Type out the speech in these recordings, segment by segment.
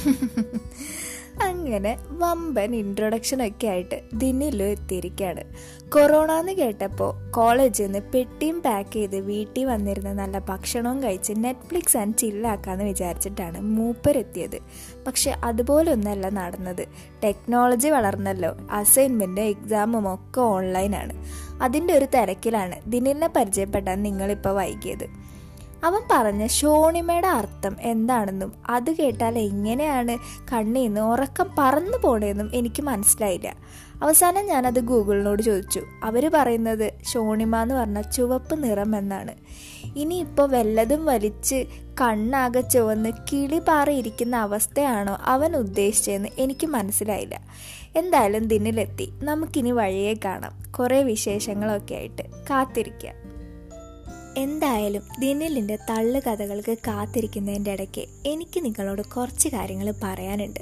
അങ്ങനെ വമ്പൻ ഇൻട്രൊഡക്ഷൻ ഒക്കെ ആയിട്ട് ദിനിൽ എത്തിയിരിക്കുകയാണ് കൊറോണ എന്ന് കേട്ടപ്പോൾ കോളേജിൽ നിന്ന് പെട്ടിയും പാക്ക് ചെയ്ത് വീട്ടിൽ വന്നിരുന്ന നല്ല ഭക്ഷണവും കഴിച്ച് നെറ്റ്ഫ്ലിക്സ് ആൻഡ് ചില്ലാക്കാന്ന് വിചാരിച്ചിട്ടാണ് മൂപ്പരെത്തിയത്. പക്ഷെ അതുപോലൊന്നല്ല നടന്നത്. ടെക്നോളജി വളർന്നല്ലോ അസൈൻമെന്റും എക്സാമും ഒക്കെ ഓൺലൈനാണ് അതിന്റെ ഒരു തിരക്കിലാണ് ദിനിലിനെ പരിചയപ്പെട്ടാൽ നിങ്ങളിപ്പോൾ വൈകിയത്. അവൻ പറഞ്ഞ ഷോണിമയുടെ അർത്ഥം എന്താണെന്നും അത് കേട്ടാൽ എങ്ങനെയാണ് കണ്ണീന്ന് ഉറക്കം പറന്നു പോണേന്നും എനിക്ക് മനസ്സിലായില്ല. അവസാനം ഞാനത് ഗൂഗിളിനോട് ചോദിച്ചു. അവർ പറയുന്നത് ഷോണിമ എന്ന് പറഞ്ഞ ചുവപ്പ് നിറം എന്നാണ്. ഇനിയിപ്പോൾ വല്ലതും വലിച്ച് കണ്ണാകെ ചുവന്ന് കിളി പാറിയിരിക്കുന്ന അവസ്ഥയാണോ അവൻ ഉദ്ദേശിച്ചതെന്ന് എനിക്ക് മനസ്സിലായില്ല. എന്തായാലും ദിനിലെത്തി നമുക്കിനി വഴിയെ കാണാം. കുറേ വിശേഷങ്ങളൊക്കെ ആയിട്ട്. കാത്തിരിക്കാം. എന്തായാലും ദിനിലിന്റെ തള്ളു കഥകൾക്ക് കാത്തിരിക്കുന്നതിന്റെ ഇടയ്ക്ക് എനിക്ക് നിങ്ങളോട് കുറച്ച് കാര്യങ്ങൾ പറയാനുണ്ട്.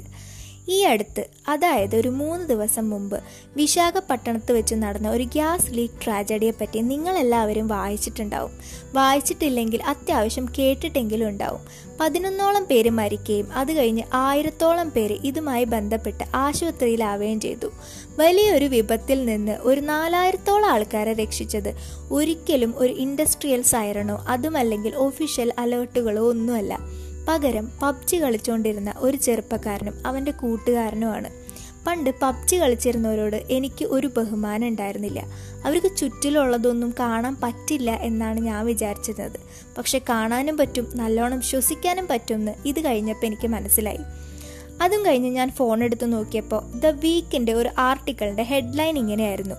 ഈ അടുത്ത് അതായത് ഒരു മൂന്ന് ദിവസം മുമ്പ് വിശാഖപട്ടണത്ത് വെച്ച് നടന്ന ഒരു ഗ്യാസ് ലീക്ക് ട്രാജഡിയെ പറ്റി നിങ്ങളെല്ലാവരും വായിച്ചിട്ടുണ്ടാവും. വായിച്ചിട്ടില്ലെങ്കിൽ അത്യാവശ്യം കേട്ടിട്ടെങ്കിലും ഉണ്ടാവും. പതിനൊന്നോളം പേര് മരിക്കുകയും അത് കഴിഞ്ഞ് ആയിരത്തോളം പേര് ഇതുമായി ബന്ധപ്പെട്ട് ആശുപത്രിയിലാവുകയും ചെയ്തു. വലിയൊരു വിപത്തിൽ നിന്ന് ഒരു നാലായിരത്തോളം ആൾക്കാരെ രക്ഷിച്ചത് ഒരിക്കലും ഒരു ഇൻഡസ്ട്രിയൽ സൈറണോ അതുമല്ലെങ്കിൽ ഒഫീഷ്യൽ അലേർട്ടുകളോ ഒന്നുമല്ല. പകരം പബ്ജി കളിച്ചുകൊണ്ടിരുന്ന ഒരു ചെറുപ്പക്കാരനും അവന്റെ കൂട്ടുകാരനുമാണ്. പണ്ട് പബ്ജി കളിച്ചിരുന്നവരോട് എനിക്ക് ഒരു ബഹുമാനം ഉണ്ടായിരുന്നില്ല. അവർക്ക് ചുറ്റിലുള്ളതൊന്നും കാണാൻ പറ്റില്ല എന്നാണ് ഞാൻ വിചാരിച്ചിരുന്നത്. പക്ഷെ കാണാനും പറ്റും നല്ലോണം ശ്വസിക്കാനും പറ്റുമെന്ന് ഇത് കഴിഞ്ഞപ്പോൾ എനിക്ക് മനസ്സിലായി. അതും കഴിഞ്ഞ് ഞാൻ ഫോൺ എടുത്ത് നോക്കിയപ്പോൾ ദ വീക്കിന്റെ ഒരു ആർട്ടിക്കിളിന്റെ ഹെഡ്ലൈൻ ഇങ്ങനെയായിരുന്നു.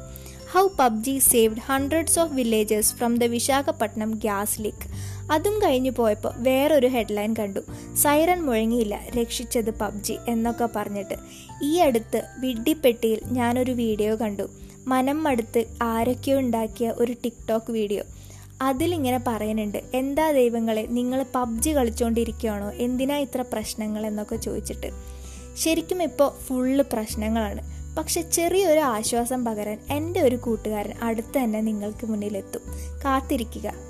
How PUBG saved hundreds of villages from the Visakhapatnam gas leak അതും കഴിഞ്ഞു പോയപ്പോൾ വേറൊരു ഹെഡ്ലൈൻ കണ്ടു. സൈറൻ മുഴങ്ങിയില്ല രക്ഷിച്ചത് പബ്ജി എന്നൊക്കെ പറഞ്ഞിട്ട്. ഈ അടുത്ത് വിഡ്ഡിപ്പെട്ടിയിൽ ഞാനൊരു വീഡിയോ കണ്ടു. മനം മടുത്ത് ആരൊക്കെയോ ഉണ്ടാക്കിയ ഒരു ടിക്ടോക്ക് വീഡിയോ അതിലിങ്ങനെ പറയുന്നുണ്ട് എന്താ ദൈവങ്ങളെ നിങ്ങൾ പബ്ജി കളിച്ചുകൊണ്ടിരിക്കുകയാണോ എന്തിനാ ഇത്ര പ്രശ്നങ്ങൾ? എന്നൊക്കെ ചോദിച്ചിട്ട്. ശരിക്കും ഇപ്പോൾ ഫുള്ള് പ്രശ്നങ്ങളാണ്. പക്ഷെ ചെറിയൊരു ആശ്വാസം പകരാൻ എന്റെ ഒരു കൂട്ടുകാരൻ അടുത്ത് തന്നെ നിങ്ങൾക്ക് മുന്നിലെത്തും. കാത്തിരിക്കുക.